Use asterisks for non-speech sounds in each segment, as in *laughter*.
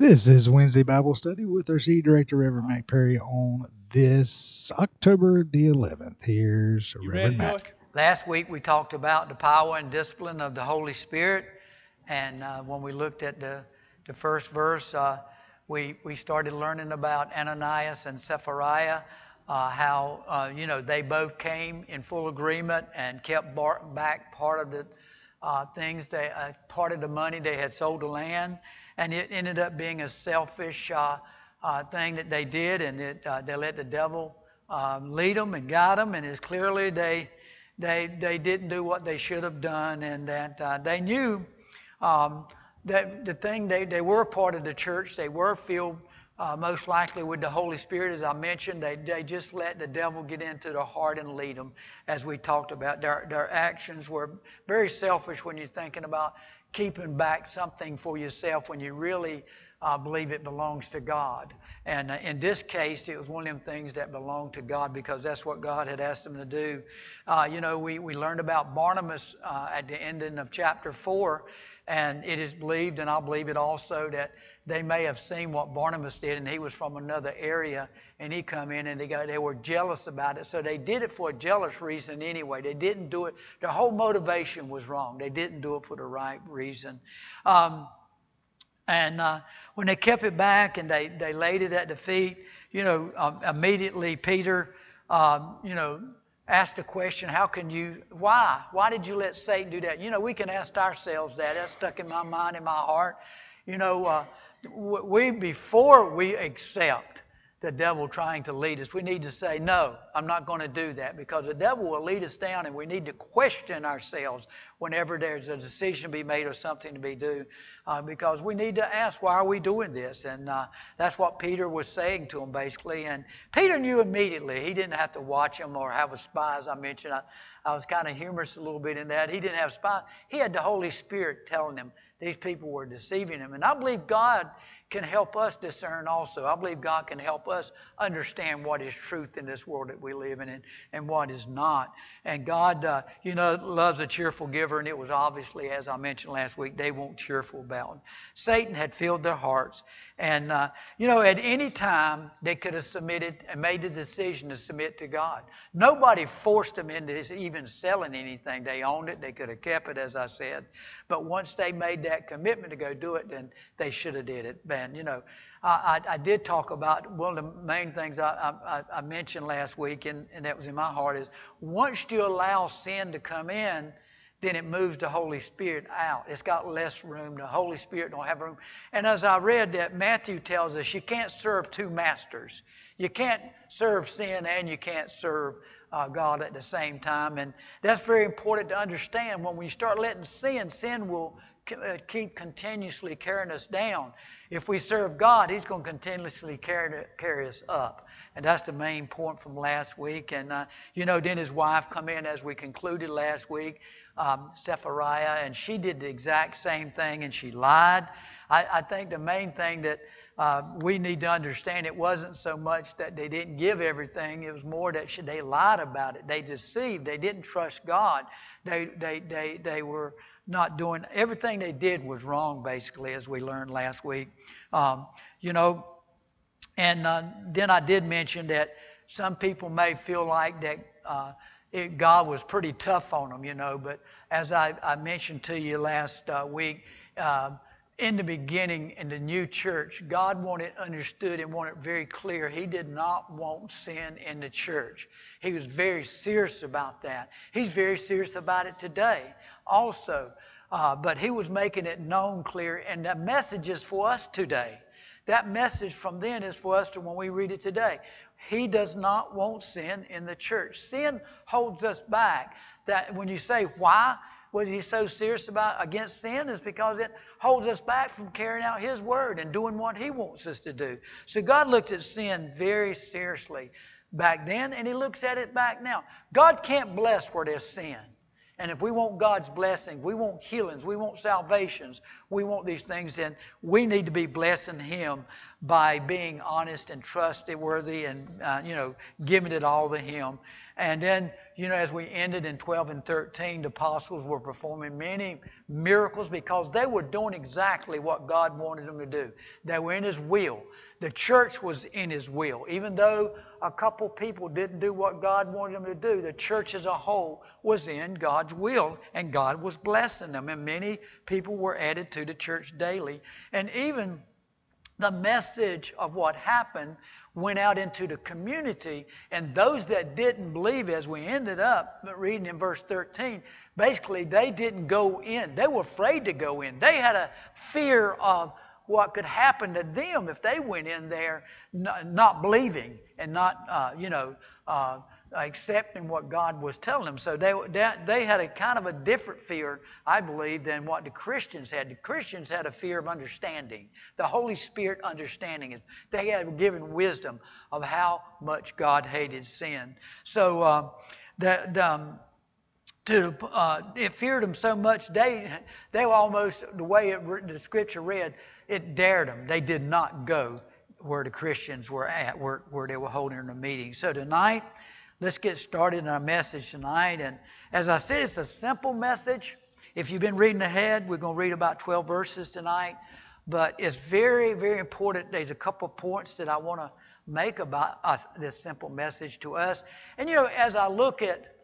This is Wednesday Bible Study with our C Director, Reverend Mack Perry, on this October the 11th. Here's You Reverend Mack. Last week we talked about the power and discipline of the Holy Spirit, and uh, when we looked at the, the first verse, uh, we, we started learning about Ananias and Sapphira, uh, how uh, you know they both came in full agreement and kept bar- back part of the uh, things they uh, part of the money they had sold the land, and it ended up being a selfish uh, uh, thing that they did, and it, uh, they let the devil um, lead them and guide them, and it's clearly they they they didn't do what they should have done, and that uh, they knew um, that the thing they they were part of the church, they were filled. Uh, most likely with the Holy Spirit, as I mentioned, they, they just let the devil get into their heart and lead them, as we talked about. Their, their actions were very selfish when you're thinking about keeping back something for yourself when you really uh, believe it belongs to God. And uh, in this case, it was one of them things that belonged to God because that's what God had asked them to do. Uh, you know, we, we learned about Barnabas uh, at the ending of chapter 4, and it is believed, and I believe it also, that they may have seen what Barnabas did, and he was from another area, and he come in, and they, got, they were jealous about it. So they did it for a jealous reason anyway. They didn't do it. Their whole motivation was wrong. They didn't do it for the right reason. Um, and uh, when they kept it back and they, they laid it at the feet, you know, um, immediately Peter, um, you know, asked the question, how can you, why? Why did you let Satan do that? You know, we can ask ourselves that. That's stuck in my mind, in my heart. You know, uh, we, before we accept the devil trying to lead us, we need to say, no, I'm not going to do that because the devil will lead us down and we need to question ourselves whenever there's a decision to be made or something to be done uh, because we need to ask, why are we doing this? And uh, that's what Peter was saying to him basically. And Peter knew immediately. He didn't have to watch him or have a spy, as I mentioned. I, I was kind of humorous a little bit in that. He didn't have spies. He had the Holy Spirit telling him these people were deceiving him. And I believe God can help us discern also. I believe God can help us understand what is truth in this world that we live in and, and what is not. And God, uh, you know, loves a cheerful giver, and it was obviously, as I mentioned last week, they weren't cheerful about it. Satan had filled their hearts. And, uh, you know, at any time, they could have submitted and made the decision to submit to God. Nobody forced them into even selling anything. They owned it. They could have kept it, as I said. But once they made that commitment to go do it, then they should have did it. You know, I, I, I did talk about one of the main things I, I, mentioned last week, and, and that was in my heart, is once you allow sin to come in, then it moves the Holy Spirit out. It's got less room. The Holy Spirit don't have room. And as I read that, Matthew tells us you can't serve two masters. You can't serve sin and you can't serve uh, God at the same time. And that's very important to understand. When we start letting sin, sin will keep continuously carrying us down. If we serve God, He's going to continuously carry, carry us up. And that's the main point from last week. And, uh, you know, then his wife come in as we concluded last week um, Sapphira, and she did the exact same thing, and she lied. I, I think the main thing that uh, we need to understand it wasn't so much that they didn't give everything, it was more that she, they lied about it. They deceived. They didn't trust God. They, they, they, they were not doing everything they did was wrong, basically, as we learned last week. Um, you know, and uh, then I did mention that some people may feel like that. Uh, it, God was pretty tough on them, you know. But as I, I mentioned to you last uh, week, uh, in the beginning, in the new church, God wanted understood and wanted very clear. He did not want sin in the church. He was very serious about that. He's very serious about it today, also. Uh, but he was making it known clear, and the message is for us today. That message from then is for us to when we read it today. He does not want sin in the church. Sin holds us back. That when you say why was he so serious about against sin is because it holds us back from carrying out his word and doing what he wants us to do. So God looked at sin very seriously back then and he looks at it back now. God can't bless where there's sin. And if we want God's blessing, we want healings, we want salvations, we want these things, then we need to be blessing Him by being honest and trustworthy and, uh, you know, giving it all to Him. And then, you know, as we ended in 12 and 13, the apostles were performing many miracles because they were doing exactly what God wanted them to do. They were in His will. The church was in His will. Even though a couple people didn't do what God wanted them to do, the church as a whole was in God's will, and God was blessing them. And many people were added to the church daily. And even the message of what happened went out into the community, and those that didn't believe, as we ended up reading in verse 13, basically they didn't go in. They were afraid to go in. They had a fear of what could happen to them if they went in there not, believing and not, uh, you know, uh, accepting what God was telling them. So they, they had a kind of a different fear, I believe, than what the Christians had. The Christians had a fear of understanding, the Holy Spirit understanding it. They had given wisdom of how much God hated sin. So uh, the um, to, uh, it feared them so much they they were almost the way it, the scripture read it dared them they did not go where the christians were at where, where they were holding the meeting so tonight let's get started in our message tonight. And as I said, it's a simple message. If you've been reading ahead, we're going to read about 12 verses tonight. But it's very, very important. There's a couple of points that I want to make about us, this simple message to us. And you know, as I look at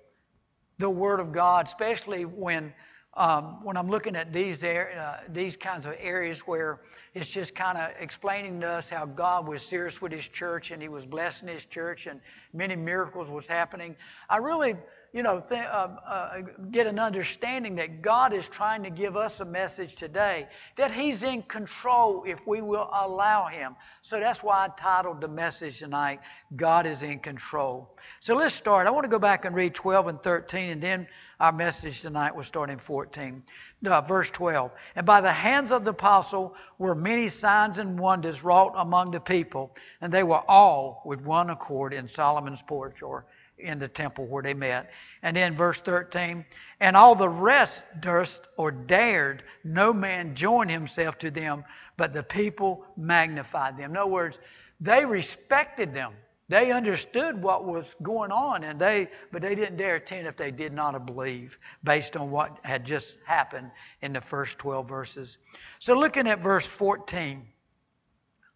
the Word of God, especially when um, when I'm looking at these uh, these kinds of areas where it's just kind of explaining to us how God was serious with His church and He was blessing His church and many miracles was happening. I really you know, th- uh, uh, get an understanding that God is trying to give us a message today, that He's in control if we will allow Him. So that's why I titled the message tonight, God is in Control. So let's start. I want to go back and read 12 and 13, and then our message tonight will start in 14. Uh, verse 12. And by the hands of the apostle were many signs and wonders wrought among the people, and they were all with one accord in Solomon's porch or in the temple where they met. And then verse 13, and all the rest durst or dared no man join himself to them, but the people magnified them. In other words, they respected them. They understood what was going on, and they but they didn't dare attend if they did not believe, based on what had just happened in the first 12 verses. So looking at verse 14,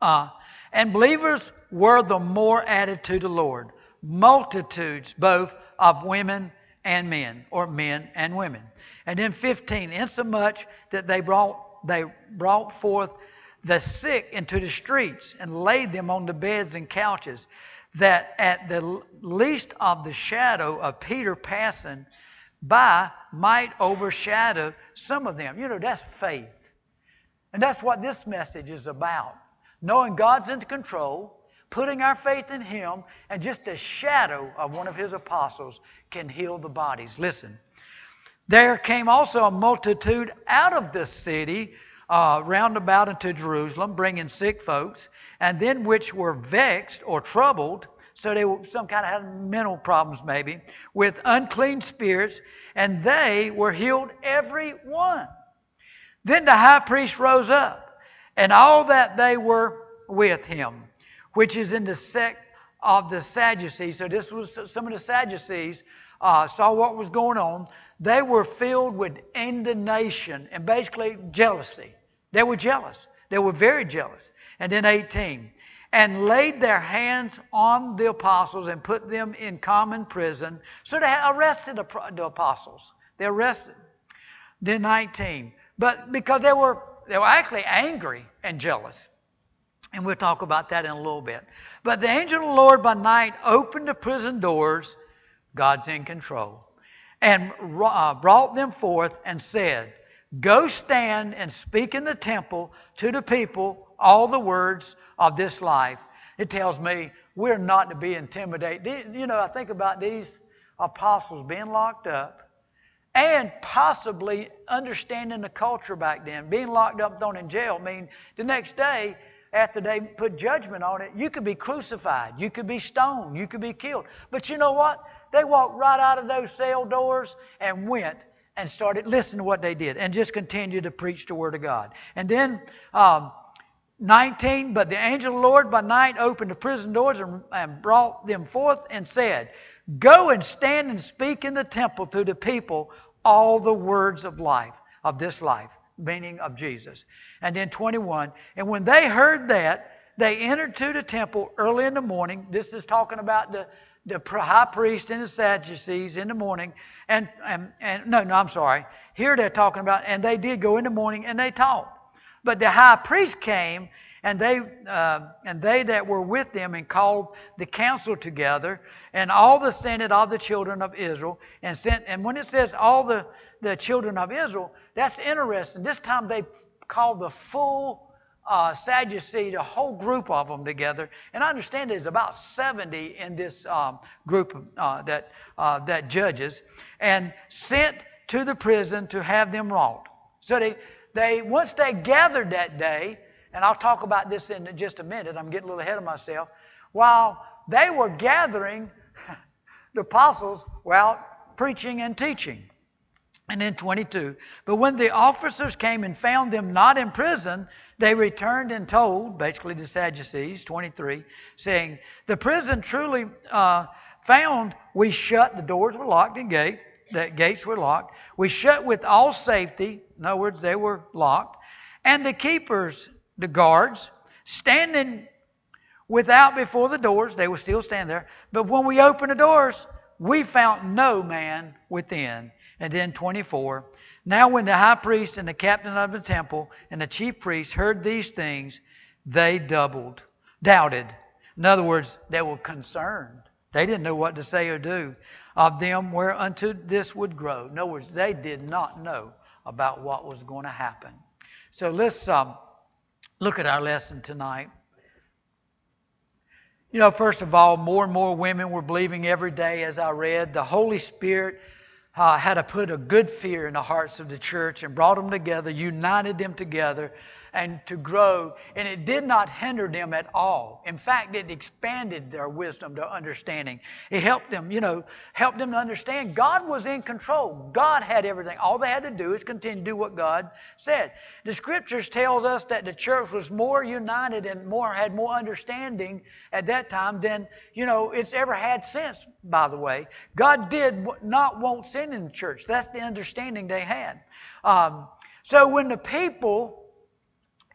uh, and believers were the more added to the Lord multitudes both of women and men, or men and women. And then 15, insomuch that they brought, they brought forth the sick into the streets and laid them on the beds and couches, that at the least of the shadow of Peter passing by might overshadow some of them. You know, that's faith. And that's what this message is about. Knowing God's in control, putting our faith in Him, and just a shadow of one of His apostles can heal the bodies. Listen, there came also a multitude out of the city uh, round about into Jerusalem, bringing sick folks, and then which were vexed or troubled. So they were some kind of had mental problems, maybe, with unclean spirits, and they were healed every one. Then the high priest rose up, and all that they were with him which is in the sect of the Sadducees. So this was some of the Sadducees uh, saw what was going on. They were filled with indignation and basically jealousy. They were jealous. They were very jealous. And then 18, and laid their hands on the apostles and put them in common prison. So they arrested the apostles. They arrested. Then 19, but because they were they were actually angry and jealous. And we'll talk about that in a little bit. But the angel of the Lord by night opened the prison doors. God's in control. And uh, brought them forth and said, Go stand and speak in the temple to the people all the words of this life. It tells me we're not to be intimidated. You know, I think about these apostles being locked up and possibly understanding the culture back then. Being locked up, thrown in jail, I mean, the next day after they put judgment on it, you could be crucified, you could be stoned, you could be killed. But you know what? They walked right out of those cell doors and went and started listening to what they did and just continued to preach the Word of God. And then um, 19, but the angel of the Lord by night opened the prison doors and, and brought them forth and said, Go and stand and speak in the temple to the people all the words of life, of this life, meaning of Jesus. And then 21, and when they heard that, they entered to the temple early in the morning. This is talking about the, the high priest and the Sadducees in the morning. And, and, and no, no, I'm sorry. Here they're talking about, and they did go in the morning and they taught. But the high priest came, and they uh, and they that were with them, and called the council together, and all the senate of the children of Israel, and sent. And when it says all the the children of Israel, that's interesting. This time they called the full uh, Sadducee, the whole group of them together. And I understand there's about 70 in this um, group uh, that uh, that judges, and sent to the prison to have them wrought. So they they once they gathered that day, and I'll talk about this in just a minute. I'm getting a little ahead of myself. While they were gathering, *laughs* the apostles were out preaching and teaching. And then 22. But when the officers came and found them not in prison, they returned and told, basically the Sadducees, 23, saying, The prison truly uh, found we shut, the doors were locked and gate, the gates were locked. We shut with all safety. In other words, they were locked. And the keepers, the guards, standing without before the doors, they were still standing there. But when we opened the doors, we found no man within. And then 24. Now, when the high priest and the captain of the temple and the chief priests heard these things, they doubled, doubted. In other words, they were concerned. They didn't know what to say or do of them whereunto this would grow. In other words, they did not know about what was going to happen. So let's um, look at our lesson tonight. You know, first of all, more and more women were believing every day, as I read. The Holy Spirit uh, had to put a good fear in the hearts of the church and brought them together, united them together and to grow. And it did not hinder them at all. In fact, it expanded their wisdom, their understanding. It helped them, you know, helped them to understand God was in control. God had everything. All they had to do is continue to do what God said. The scriptures tell us that the church was more united and more had more understanding at that time than, you know, it's ever had since, by the way. God did not want sin in the church. That's the understanding they had. Um, so when the people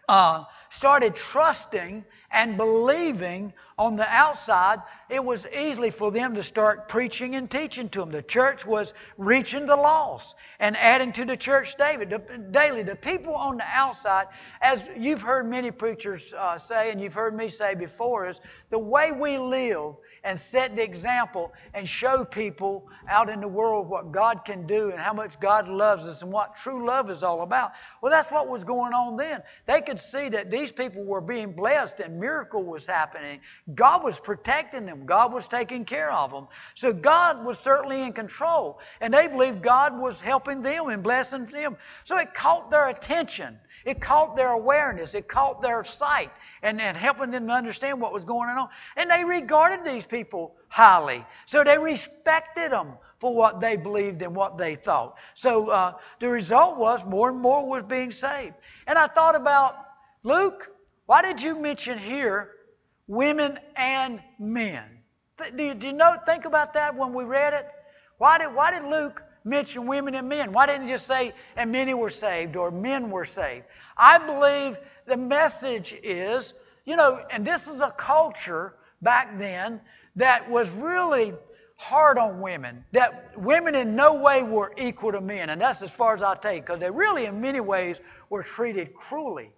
uh, started trusting and believing on the outside, it was easy for them to start preaching and teaching to them. The church was reaching the lost and adding to the church daily. The people on the outside, as you've heard many preachers uh, say, and you've heard me say before, is the way we live and set the example and show people out in the world what God can do and how much God loves us and what true love is all about. Well, that's what was going on then. They could see that these people were being blessed and miracle was happening. God was protecting them. God was taking care of them. So God was certainly in control. And they believed God was helping them and blessing them. So it caught their attention. It caught their awareness. It caught their sight and, and helping them to understand what was going on. And they regarded these people highly. So they respected them for what they believed and what they thought. So uh, the result was more and more was being saved. And I thought about Luke, why did you mention here women and men? Do you, do you know, think about that when we read it? Why did, why did Luke mention women and men? Why didn't he just say, and many were saved or men were saved? I believe the message is, you know, and this is a culture back then that was really hard on women, that women in no way were equal to men. And that's as far as I take, because they really, in many ways, were treated cruelly.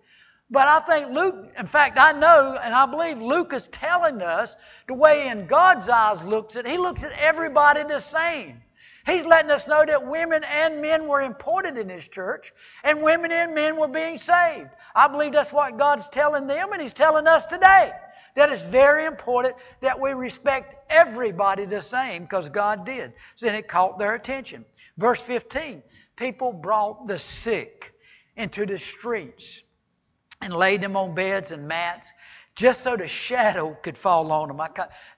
But I think Luke, in fact, I know and I believe Luke is telling us the way in God's eyes looks at, he looks at everybody the same. He's letting us know that women and men were important in His church, and women and men were being saved. I believe that's what God's telling them, and He's telling us today. That it's very important that we respect everybody the same because God did. So then it caught their attention. Verse 15 people brought the sick into the streets and laid them on beds and mats just so the shadow could fall on them. I,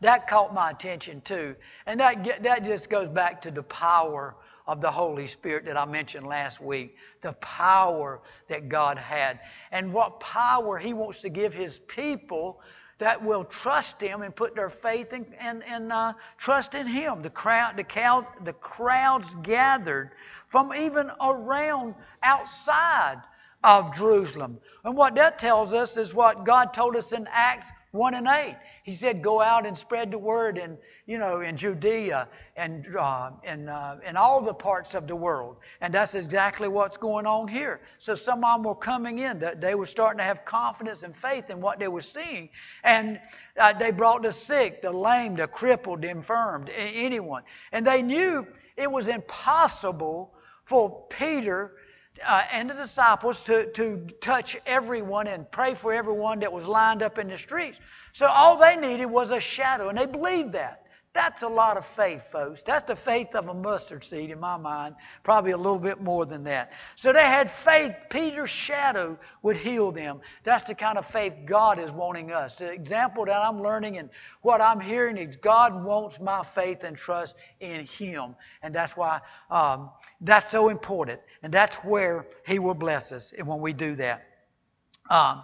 that caught my attention too. And that, that just goes back to the power of the Holy Spirit that I mentioned last week. The power that God had. And what power He wants to give His people that will trust Him and put their faith and, and uh, trust in Him. The, crowd, the, crowd, the crowds gathered from even around outside of Jerusalem. And what that tells us is what God told us in Acts 1 and 8. He said, Go out and spread the word in, you know, in Judea and uh, in, uh, in all the parts of the world. And that's exactly what's going on here. So some of them were coming in. They were starting to have confidence and faith in what they were seeing. And uh, they brought the sick, the lame, the crippled, the infirmed, anyone. And they knew it was impossible for Peter uh, and the disciples to, to touch everyone and pray for everyone that was lined up in the streets. So all they needed was a shadow, and they believed that. That's a lot of faith, folks. That's the faith of a mustard seed in my mind, probably a little bit more than that. So they had faith Peter's shadow would heal them. That's the kind of faith God is wanting us. The example that I'm learning and what I'm hearing is God wants my faith and trust in Him. And that's why um, that's so important. And that's where He will bless us when we do that. Um,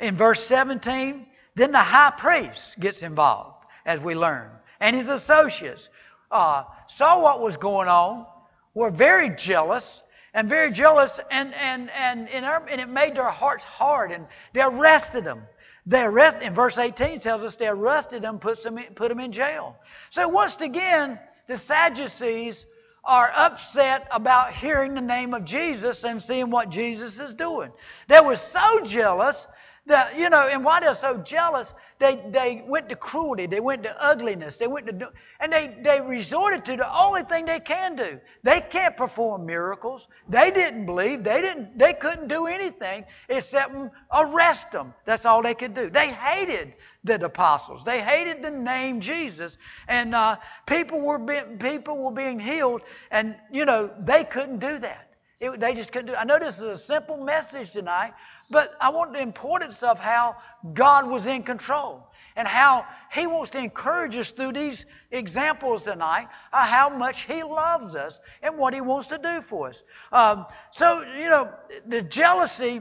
in verse 17, then the high priest gets involved as we learn and his associates uh, saw what was going on, were very jealous, and very jealous, and, and, and, and it made their hearts hard, and they arrested them. They arrested, in verse 18 tells us they arrested them, put them, put them in jail. So once again, the Sadducees are upset about hearing the name of Jesus and seeing what Jesus is doing. They were so jealous that, you know, and why they're so jealous, they, they went to cruelty, they went to ugliness, they went to, and they, they resorted to the only thing they can do. They can't perform miracles. They didn't believe. They didn't, they couldn't do anything except arrest them. That's all they could do. They hated the apostles. They hated the name Jesus, and uh, people were being, people were being healed, and you know they couldn't do that. It, they just couldn't do. It. I know this is a simple message tonight, but I want the importance of how God was in control and how He wants to encourage us through these examples tonight of how much He loves us and what He wants to do for us. Um, so, you know, the jealousy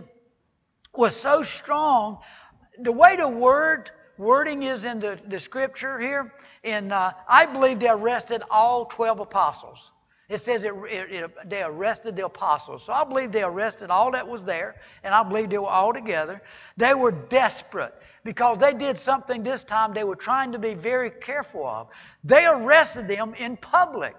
was so strong. The way the word wording is in the, the scripture here, in uh, I believe they arrested all 12 apostles. It says it, it, it, they arrested the apostles. So I believe they arrested all that was there, and I believe they were all together. They were desperate because they did something this time they were trying to be very careful of. They arrested them in public.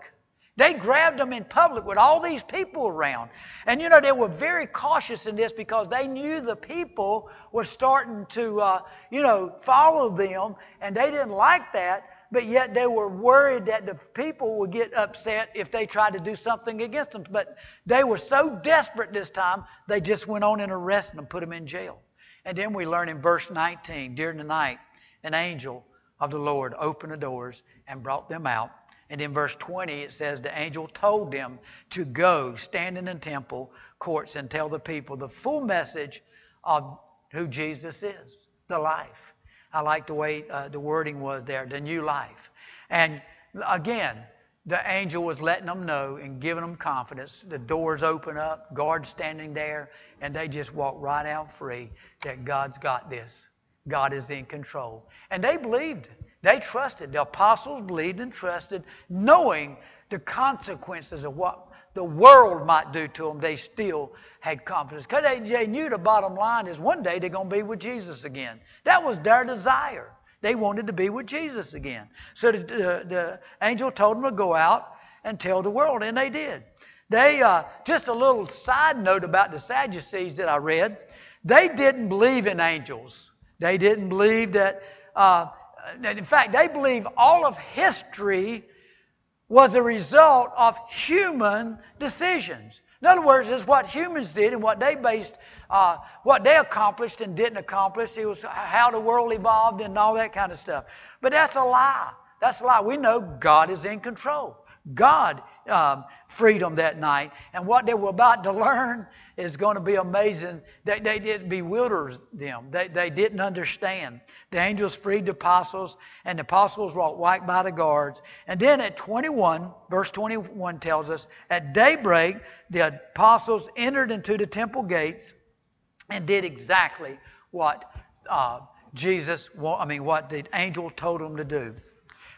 They grabbed them in public with all these people around. And you know, they were very cautious in this because they knew the people were starting to, uh, you know, follow them, and they didn't like that but yet they were worried that the people would get upset if they tried to do something against them. But they were so desperate this time, they just went on and arrested them, put them in jail. And then we learn in verse 19, during the night, an angel of the Lord opened the doors and brought them out. And in verse 20, it says the angel told them to go stand in the temple courts and tell the people the full message of who Jesus is, the life. I like the way uh, the wording was there, the new life. And again, the angel was letting them know and giving them confidence. The doors open up, guards standing there, and they just walk right out free that God's got this. God is in control. And they believed. They trusted. The apostles believed and trusted, knowing the consequences of what the world might do to them, they still had confidence. Because they, they knew the bottom line is one day they're going to be with Jesus again. That was their desire. They wanted to be with Jesus again. So the, the, the angel told them to go out and tell the world, and they did. They, uh, just a little side note about the Sadducees that I read, they didn't believe in angels. They didn't believe that, uh, in fact, they believe all of history was a result of human decisions. In other words, it's what humans did and what they based, uh, what they accomplished and didn't accomplish. It was how the world evolved and all that kind of stuff. But that's a lie. That's a lie. We know God is in control. God um, freed them that night. And what they were about to learn is going to be amazing. They, they didn't bewilder them. They, they didn't understand. The angels freed the apostles, and the apostles were whacked by the guards. And then at 21, verse 21 tells us, at daybreak, the apostles entered into the temple gates and did exactly what uh, Jesus, I mean, what the angel told them to do.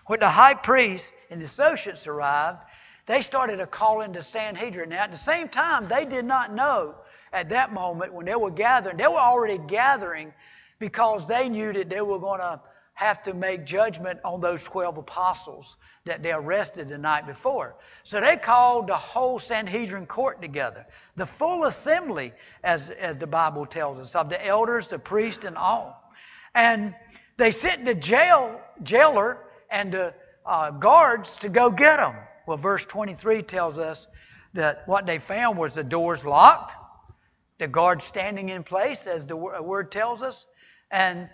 When the high priest and the associates arrived, they started a call into Sanhedrin. Now, at the same time, they did not know at that moment when they were gathering, they were already gathering because they knew that they were going to have to make judgment on those 12 apostles that they arrested the night before. So they called the whole Sanhedrin court together, the full assembly, as, as the Bible tells us, of the elders, the priests, and all. And they sent the jail, jailer and the uh, guards to go get them. Well, verse 23 tells us that what they found was the doors locked, the guards standing in place, as the word tells us, and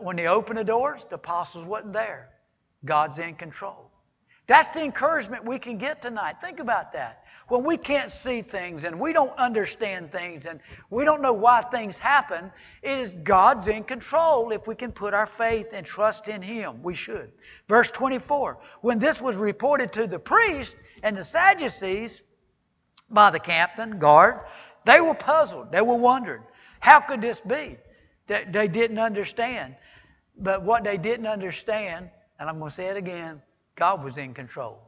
when they opened the doors, the apostles wasn't there. God's in control. That's the encouragement we can get tonight. Think about that. When we can't see things and we don't understand things and we don't know why things happen, it is God's in control if we can put our faith and trust in Him. We should. Verse 24 When this was reported to the priest and the Sadducees by the captain, guard, they were puzzled. They were wondering, how could this be? That they didn't understand. But what they didn't understand, and I'm going to say it again, God was in control.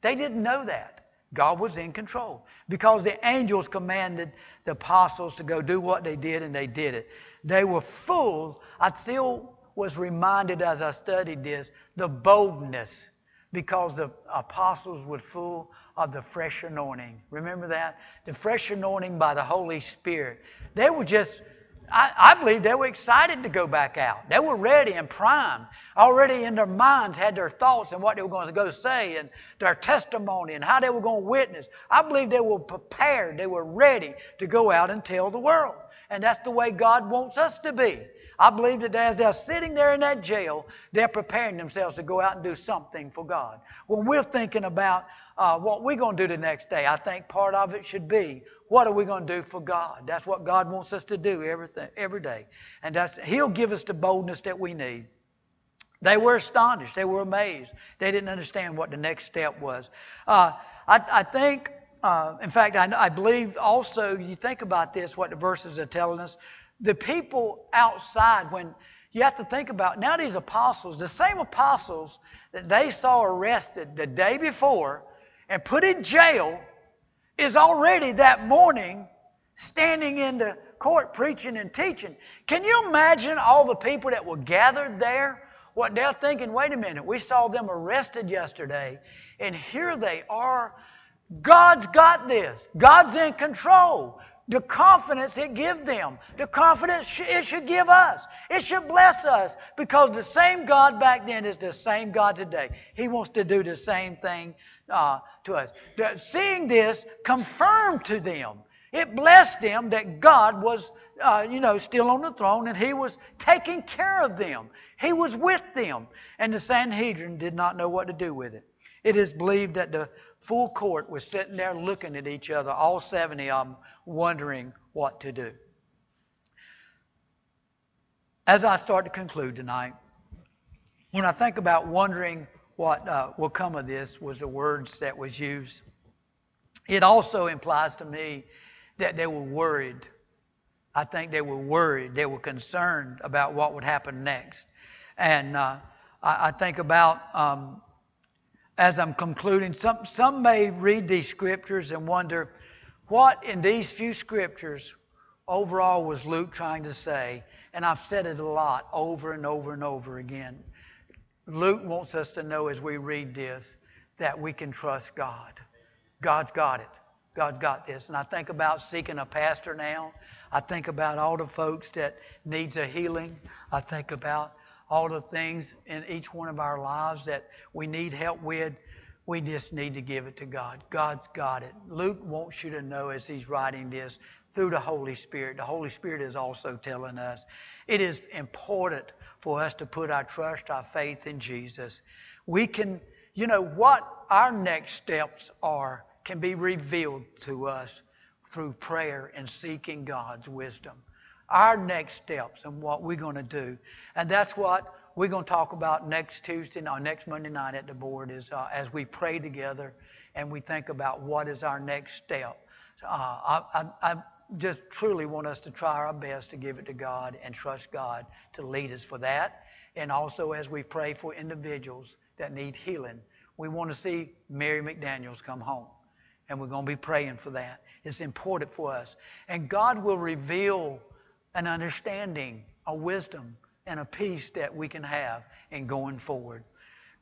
They didn't know that. God was in control because the angels commanded the apostles to go do what they did, and they did it. They were full. I still was reminded as I studied this the boldness because the apostles were full of the fresh anointing. Remember that? The fresh anointing by the Holy Spirit. They were just I, I, believe they were excited to go back out. They were ready and primed. Already in their minds had their thoughts and what they were going to go say and their testimony and how they were going to witness. I believe they were prepared. They were ready to go out and tell the world. And that's the way God wants us to be. I believe that as they're sitting there in that jail, they're preparing themselves to go out and do something for God. When we're thinking about uh, what we're going to do the next day, I think part of it should be what are we going to do for God? That's what God wants us to do everything, every day. And that's, He'll give us the boldness that we need. They were astonished. They were amazed. They didn't understand what the next step was. Uh, I, I, think, uh, in fact, I, I believe also, you think about this, what the verses are telling us. The people outside, when you have to think about now these apostles, the same apostles that they saw arrested the day before and put in jail is already that morning standing in the court preaching and teaching. Can you imagine all the people that were gathered there? What they're thinking, wait a minute, we saw them arrested yesterday, and here they are. God's got this. God's in control. The confidence it gives them, the confidence it should give us. It should bless us because the same God back then is the same God today. He wants to do the same thing uh, to us. Seeing this confirmed to them. It blessed them that God was, uh, you know, still on the throne and He was taking care of them. He was with them. And the Sanhedrin did not know what to do with it. It is believed that the full court was sitting there looking at each other, all 70 of them, wondering what to do. As I start to conclude tonight, when I think about wondering what uh, will come of this was the words that was used. It also implies to me that they were worried. I think they were worried. They were concerned about what would happen next. And uh, I, I, think about, um, as I'm concluding, some, some may read these scriptures and wonder what in these few scriptures overall was Luke trying to say. And I've said it a lot over and over and over again. Luke wants us to know as we read this that we can trust God. God's got it. God's got this. And I think about seeking a pastor now. I think about all the folks that needs a healing. I think about all the things in each one of our lives that we need help with. We just need to give it to God. God's got it. Luke wants you to know as he's writing this through the Holy Spirit. The Holy Spirit is also telling us it is important for us to put our trust, our faith in Jesus. We can you know, what our next steps are can be revealed to us through prayer and seeking God's wisdom. Our next steps and what we're going to do. And that's what we're going to talk about next Tuesday, no, next Monday night at the board is uh, as we pray together and we think about what is our next step. Uh, I, I, I just truly want us to try our best to give it to God and trust God to lead us for that. And also as we pray for individuals that need healing, we want to see Mary McDaniels come home. And we're going to be praying for that. It's important for us. And God will reveal an understanding, a wisdom, and a peace that we can have in going forward.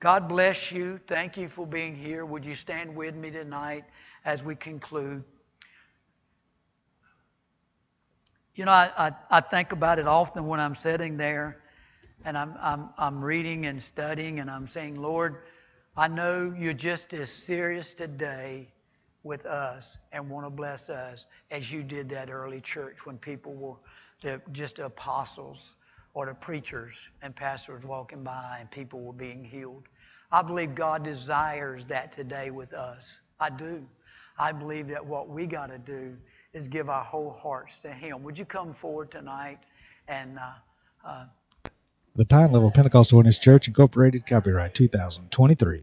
God bless you. Thank you for being here. Would you stand with me tonight as we conclude? You know, I, I, I, think about it often when I'm sitting there and I'm, I'm, I'm reading and studying and I'm saying, Lord, I know you're just as serious today with us and want to bless us as you did that early church when people were just apostles or the preachers and pastors walking by and people were being healed. I believe God desires that today with us. I do. I believe that what we got to do is give our whole hearts to Him. Would you come forward tonight and. Uh, uh, the Pine Level Pentecostal Holiness Church Incorporated, copyright 2023.